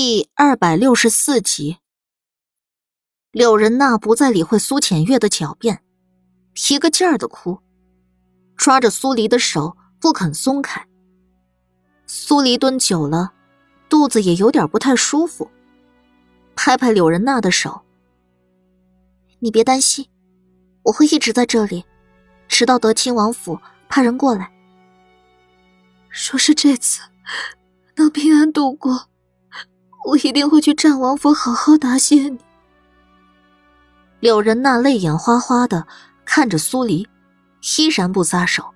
第二百六十四集，柳仁娜不再理会苏浅月的狡辩，一个劲儿的哭，抓着苏黎的手不肯松开。苏黎蹲久了，肚子也有点不太舒服，拍拍柳仁娜的手：“你别担心，我会一直在这里，直到德亲王府派人过来。说是这次能平安度过。”我一定会去战王府好好答谢你。柳仁娜泪眼花花的看着苏黎，依然不撒手。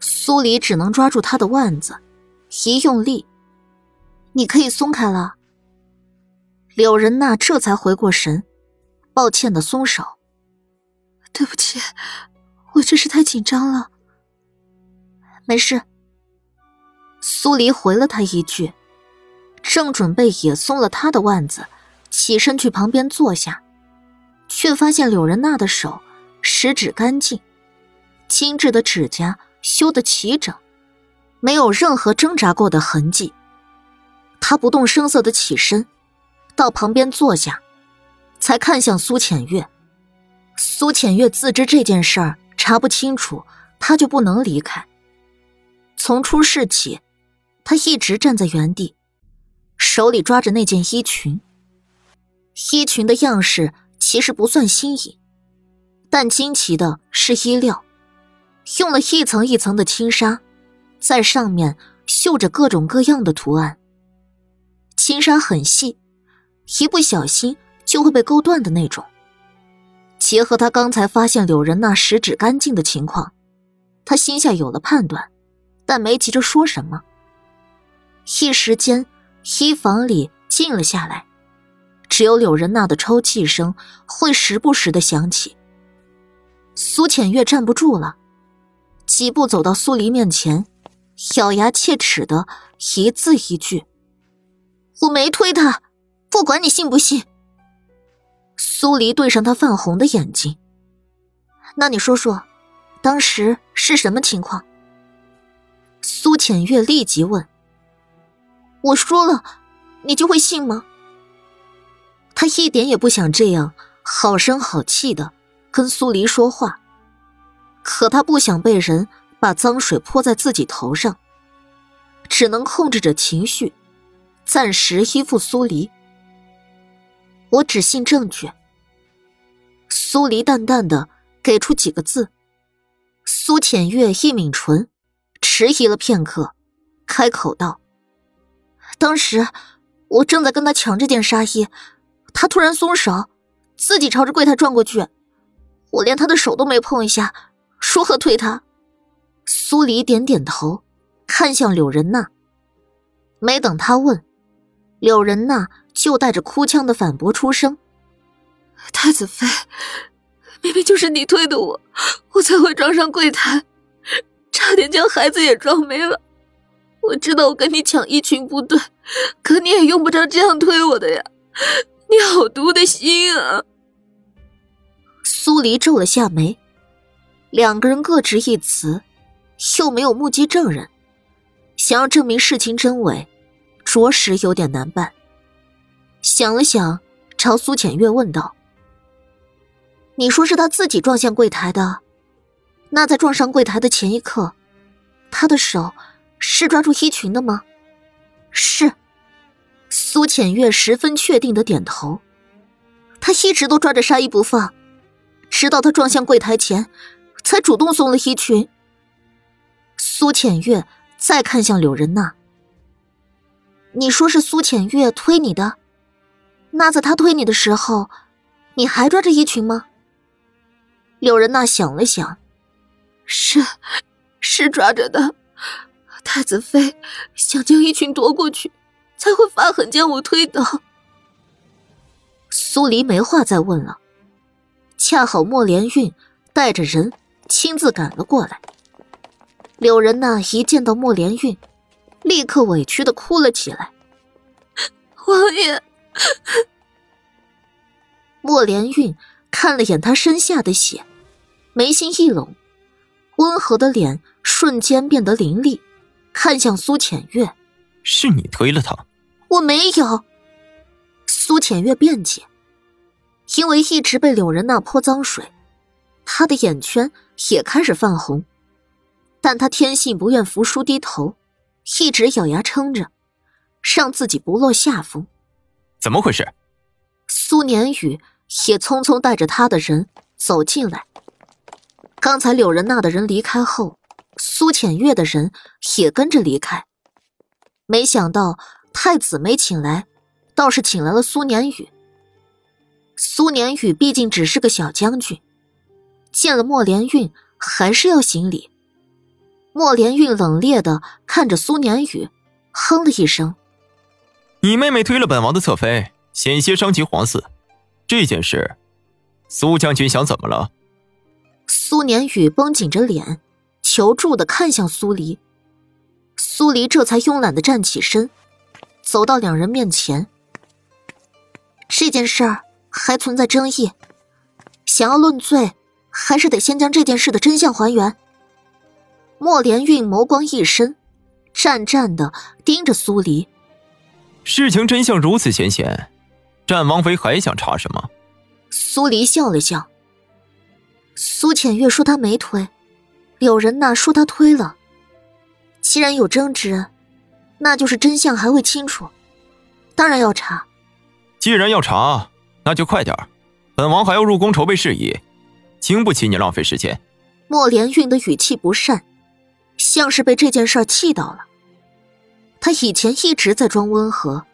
苏黎只能抓住她的腕子，一用力，你可以松开了。柳仁娜这才回过神，抱歉的松手。对不起，我真是太紧张了。没事。苏黎回了他一句。正准备也松了他的腕子，起身去旁边坐下，却发现柳仁娜的手十指干净，精致的指甲修得齐整，没有任何挣扎过的痕迹。他不动声色的起身，到旁边坐下，才看向苏浅月。苏浅月自知这件事儿查不清楚，他就不能离开。从出事起，他一直站在原地。手里抓着那件衣裙，衣裙的样式其实不算新颖，但惊奇的是衣料，用了一层一层的轻纱，在上面绣着各种各样的图案。轻纱很细，一不小心就会被勾断的那种。结合他刚才发现柳人那十指干净的情况，他心下有了判断，但没急着说什么。一时间。衣房里静了下来，只有柳仁娜的抽泣声会时不时的响起。苏浅月站不住了，几步走到苏黎面前，咬牙切齿的一字一句：“我没推他，不管你信不信。”苏黎对上他泛红的眼睛：“那你说说，当时是什么情况？”苏浅月立即问。我说了，你就会信吗？他一点也不想这样好声好气的跟苏黎说话，可他不想被人把脏水泼在自己头上，只能控制着情绪，暂时依附苏黎。我只信证据。苏黎淡淡的给出几个字。苏浅月一抿唇，迟疑了片刻，开口道。当时我正在跟他抢这件纱衣，他突然松手，自己朝着柜台转过去，我连他的手都没碰一下，如何推他？苏黎点点头，看向柳仁娜。没等他问，柳仁娜就带着哭腔的反驳出声：“太子妃，明明就是你推的我，我才会撞上柜台，差点将孩子也撞没了。”我知道我跟你抢衣裙不对，可你也用不着这样推我的呀！你好毒的心啊！苏黎皱了下眉，两个人各执一词，又没有目击证人，想要证明事情真伪，着实有点难办。想了想，朝苏浅月问道：“你说是他自己撞向柜台的？那在撞上柜台的前一刻，他的手……”是抓住衣裙的吗？是。苏浅月十分确定的点头。他一直都抓着纱衣不放，直到他撞向柜台前，才主动松了衣裙。苏浅月再看向柳仁娜：“你说是苏浅月推你的？那在他推你的时候，你还抓着衣裙吗？”柳仁娜想了想：“是，是抓着的。”太子妃想将衣裙夺过去，才会发狠将我推倒。苏黎没话再问了，恰好莫连运带着人亲自赶了过来。柳仁娜一见到莫连运，立刻委屈的哭了起来。王爷，莫连运看了眼他身下的血，眉心一拢，温和的脸瞬间变得凌厉。看向苏浅月，是你推了他？我没有。苏浅月辩解，因为一直被柳仁娜泼脏水，她的眼圈也开始泛红，但她天性不愿服输低头，一直咬牙撑着，让自己不落下风。怎么回事？苏年宇也匆匆带着他的人走进来。刚才柳仁娜的人离开后，苏浅月的人也跟着离开。没想到太子没请来，倒是请来了苏年宇。苏年宇毕竟只是个小将军，见了莫连运还是要行礼。莫连运冷冽的看着苏年宇，哼了一声：“你妹妹推了本王的侧妃，险些伤及皇嗣，这件事，苏将军想怎么了？”苏年宇绷紧着脸，求助的看向苏黎。苏黎这才慵懒的站起身，走到两人面前。这件事儿还存在争议，想要论罪，还是得先将这件事的真相还原。莫连运眸光一深，战战的盯着苏黎。事情真相如此显显，战王妃还想查什么？苏黎笑了笑。苏浅月说他没推，柳仁娜说他推了。既然有争执，那就是真相还未清楚，当然要查。既然要查，那就快点本王还要入宫筹备事宜，经不起你浪费时间。莫连运的语气不善，像是被这件事气到了。他以前一直在装温和，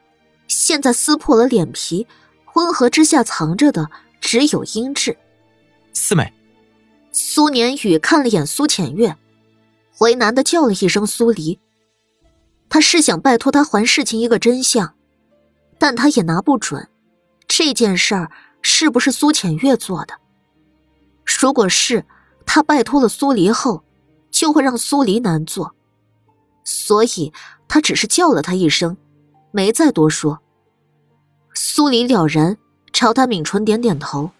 现在撕破了脸皮，温和之下藏着的只有阴鸷。四妹。苏年宇看了眼苏浅月，为难的叫了一声“苏黎”。他是想拜托他还事情一个真相，但他也拿不准这件事儿是不是苏浅月做的。如果是，他拜托了苏黎后，就会让苏黎难做，所以他只是叫了他一声，没再多说。苏黎了然，朝他抿唇点点头，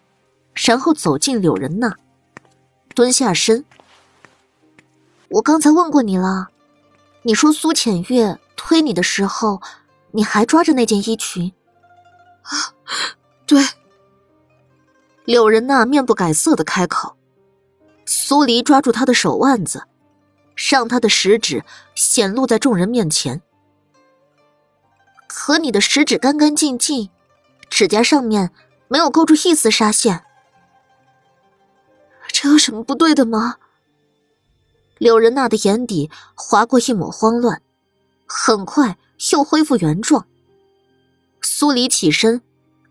然后走进柳仁那。蹲下身，我刚才问过你了，你说苏浅月推你的时候，你还抓着那件衣裙。啊，对。柳仁娜面不改色的开口。苏黎抓住他的手腕子，让他的食指显露在众人面前。可你的食指干干净净，指甲上面没有勾住一丝纱线。这有什么不对的吗？柳仁娜的眼底划过一抹慌乱，很快又恢复原状。苏黎起身，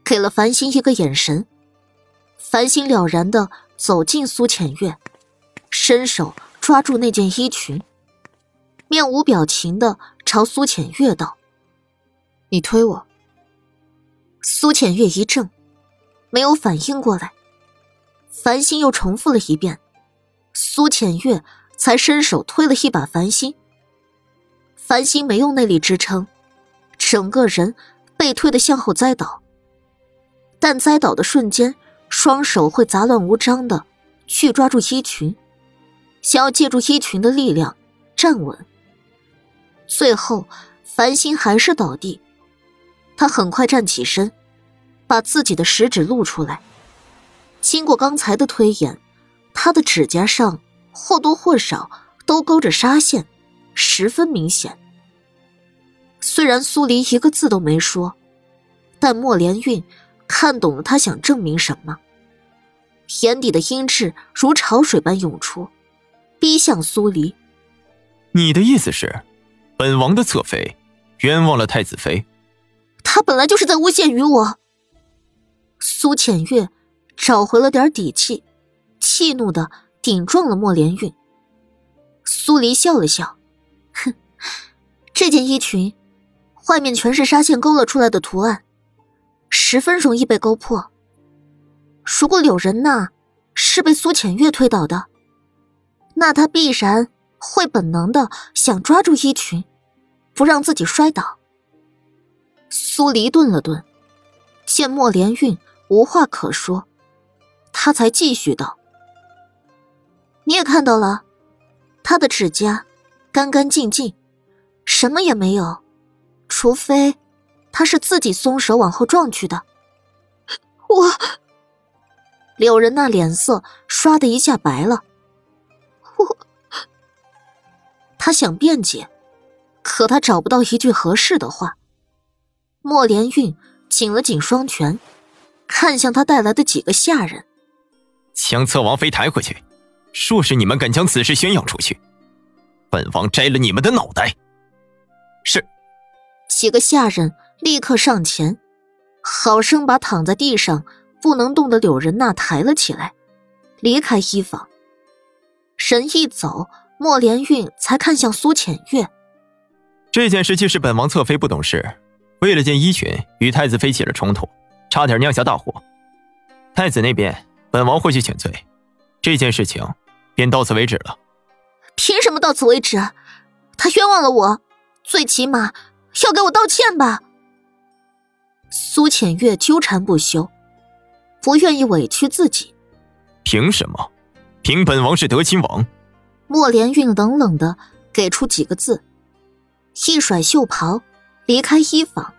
给了繁星一个眼神。繁星了然的走进苏浅月，伸手抓住那件衣裙，面无表情的朝苏浅月道：“你推我。”苏浅月一怔，没有反应过来。繁星又重复了一遍，苏浅月才伸手推了一把繁星。繁星没用内力支撑，整个人被推的向后栽倒。但栽倒的瞬间，双手会杂乱无章的去抓住衣裙，想要借助衣裙的力量站稳。最后，繁星还是倒地。他很快站起身，把自己的食指露出来。经过刚才的推演，他的指甲上或多或少都勾着纱线，十分明显。虽然苏黎一个字都没说，但莫连运看懂了他想证明什么，眼底的阴鸷如潮水般涌出，逼向苏黎。你的意思是，本王的侧妃冤枉了太子妃？他本来就是在诬陷于我。苏浅月。找回了点底气，气怒的顶撞了莫连运。苏黎笑了笑，哼，这件衣裙外面全是纱线勾勒出来的图案，十分容易被勾破。如果柳仁娜是被苏浅月推倒的，那她必然会本能的想抓住衣裙，不让自己摔倒。苏黎顿了顿，见莫连运无话可说。他才继续道：“你也看到了，他的指甲干干净净，什么也没有，除非他是自己松手往后撞去的。我，柳仁那脸色唰的一下白了。我，他想辩解，可他找不到一句合适的话。莫连运紧了紧双拳，看向他带来的几个下人，将侧王妃抬回去。若是你们敢将此事宣扬出去，本王摘了你们的脑袋。是。几个下人立刻上前。好生把躺在地上不能动的柳仁娜抬了起来，离开医房。神一走，莫连运才看向苏浅月。这件事既是本王侧妃不懂事，为了见依群，与太子妃起了冲突，差点酿下大祸。太子那边，本王会去请罪。这件事情便到此为止了。凭什么到此为止？他冤枉了我，最起码要给我道歉吧。苏浅月纠缠不休，不愿意委屈自己。凭什么？凭本王是德亲王。莫连运冷冷的给出几个字，一甩袖袍，离开衣房。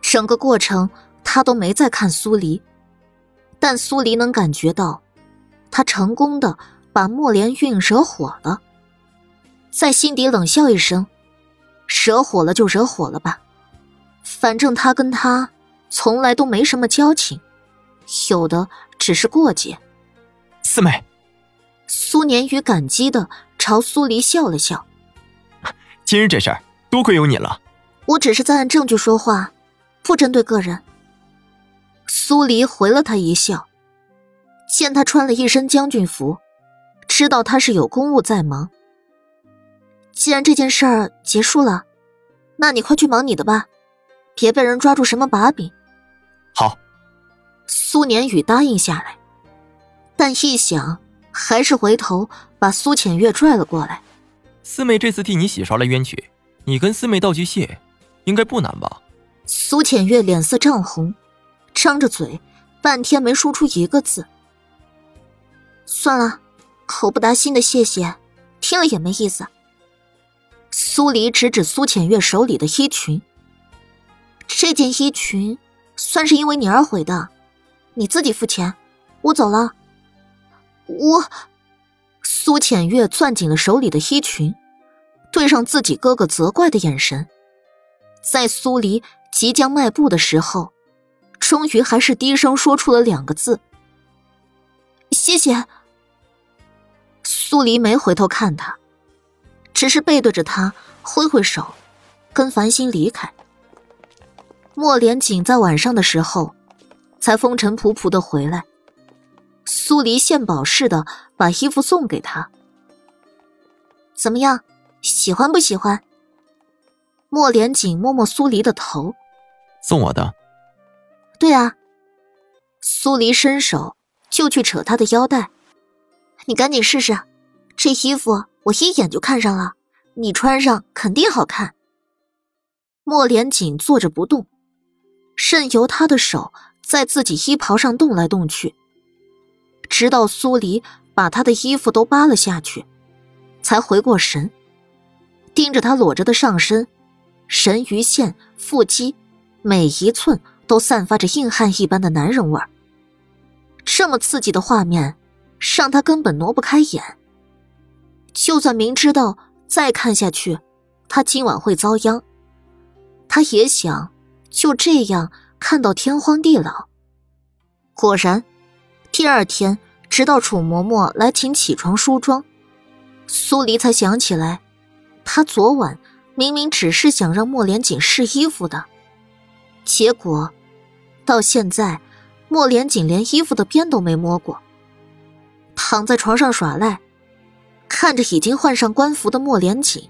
整个过程他都没再看苏黎，但苏黎能感觉到，他成功的把莫连运惹火了，在心底冷笑一声：“惹火了就惹火了吧。”反正他跟他从来都没什么交情，有的只是过节。四妹，苏年宇感激的朝苏黎笑了笑。今日这事儿多亏有你了。我只是在按证据说话，不针对个人。苏黎回了他一笑，见他穿了一身将军服，知道他是有公务在忙。既然这件事儿结束了，那你快去忙你的吧。别被人抓住什么把柄。好，苏年宇答应下来，但一想，还是回头把苏浅月拽了过来。四妹这次替你洗刷了冤屈，你跟四妹道句谢，应该不难吧？苏浅月脸色涨红，张着嘴，半天没说出一个字。算了，口不达心的谢谢，听了也没意思。苏黎指指苏浅月手里的衣裙。这件衣裙算是因为你而毁的，你自己付钱。我走了。我，苏浅月攥紧了手里的衣裙，对上自己哥哥责怪的眼神，在苏黎即将迈步的时候，终于还是低声说出了两个字：“谢谢。”苏黎没回头看他，只是背对着他挥挥手，跟繁星离开。莫连锦在晚上的时候，才风尘仆仆的回来。苏黎献宝似的把衣服送给他，怎么样，喜欢不喜欢？莫连锦摸摸苏黎的头，送我的。对啊。苏黎伸手就去扯他的腰带，你赶紧试试，这衣服我一眼就看上了，你穿上肯定好看。莫连锦坐着不动。任由他的手在自己衣袍上动来动去，直到苏黎把他的衣服都扒了下去，才回过神，盯着他裸着的上身，神鱼线、腹肌，每一寸都散发着硬汉一般的男人味儿。这么刺激的画面，让他根本挪不开眼。就算明知道再看下去，他今晚会遭殃，他也想。就这样看到天荒地老。果然，第二天，直到楚嬷嬷来请起床梳妆，苏黎才想起来，他昨晚明明只是想让莫连锦试衣服的，结果到现在，莫连锦连衣服的边都没摸过，躺在床上耍赖，看着已经换上官服的莫连锦，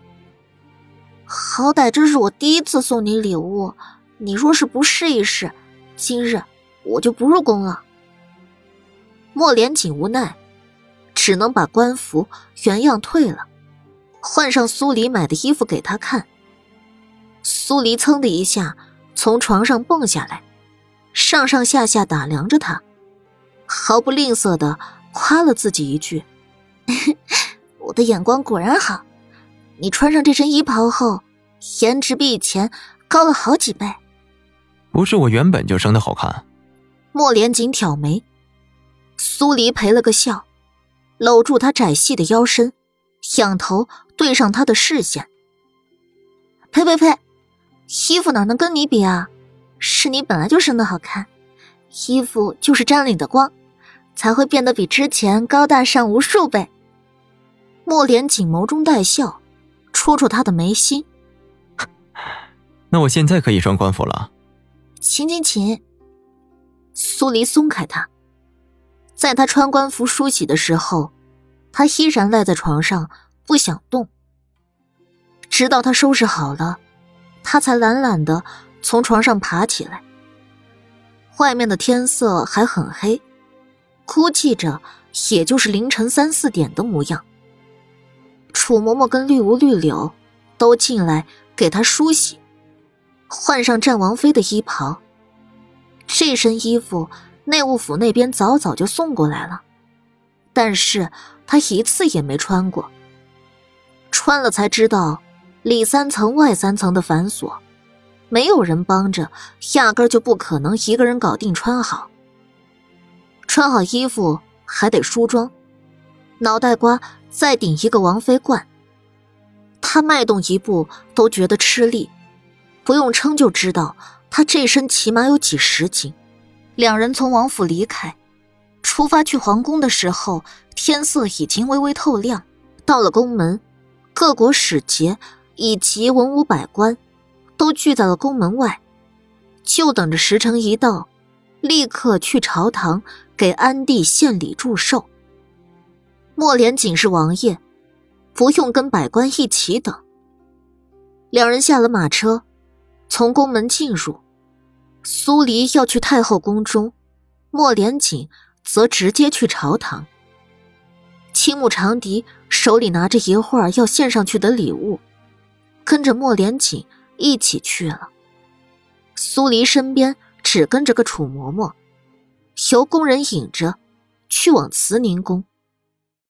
好歹这是我第一次送你礼物。你若是不试一试，今日我就不入宫了。莫连锦无奈，只能把官服原样退了，换上苏黎买的衣服给他看。苏黎噌的一下从床上蹦下来，上上下下打量着他，毫不吝啬的夸了自己一句：“ 我的眼光果然好，你穿上这身衣袍后，颜值比以前高了好几倍。”不是我原本就生的好看。莫连锦挑眉，苏黎赔了个笑，搂住他窄细的腰身，仰头对上他的视线。呸呸呸，衣服哪能跟你比啊？是你本来就生的好看，衣服就是沾了你的光，才会变得比之前高大上无数倍。莫莲锦眸中带笑，戳戳他的眉心。那我现在可以穿官服了。请请请。苏黎松开他，在他穿官服梳洗的时候，他依然赖在床上不想动。直到他收拾好了，他才懒懒的从床上爬起来。外面的天色还很黑，估计着也就是凌晨三四点的模样。楚嬷嬷跟绿芜绿柳都进来给他梳洗，换上战王妃的衣袍。这身衣服内务府那边早早就送过来了，但是他一次也没穿过。穿了才知道，里三层外三层的繁琐，没有人帮着，压根就不可能一个人搞定穿好。穿好衣服还得梳妆，脑袋瓜再顶一个王妃冠。他迈动一步都觉得吃力，不用称就知道。他这身起码有几十斤。两人从王府离开，出发去皇宫的时候，天色已经微微透亮。到了宫门，各国使节以及文武百官都聚在了宫门外，就等着时辰一到，立刻去朝堂给安帝献礼祝寿。莫连锦是王爷，不用跟百官一起等。两人下了马车。从宫门进入，苏黎要去太后宫中，莫连锦则直接去朝堂。青木长笛手里拿着一会儿要献上去的礼物，跟着莫连锦一起去了。苏黎身边只跟着个楚嬷嬷，由宫人引着去往慈宁宫。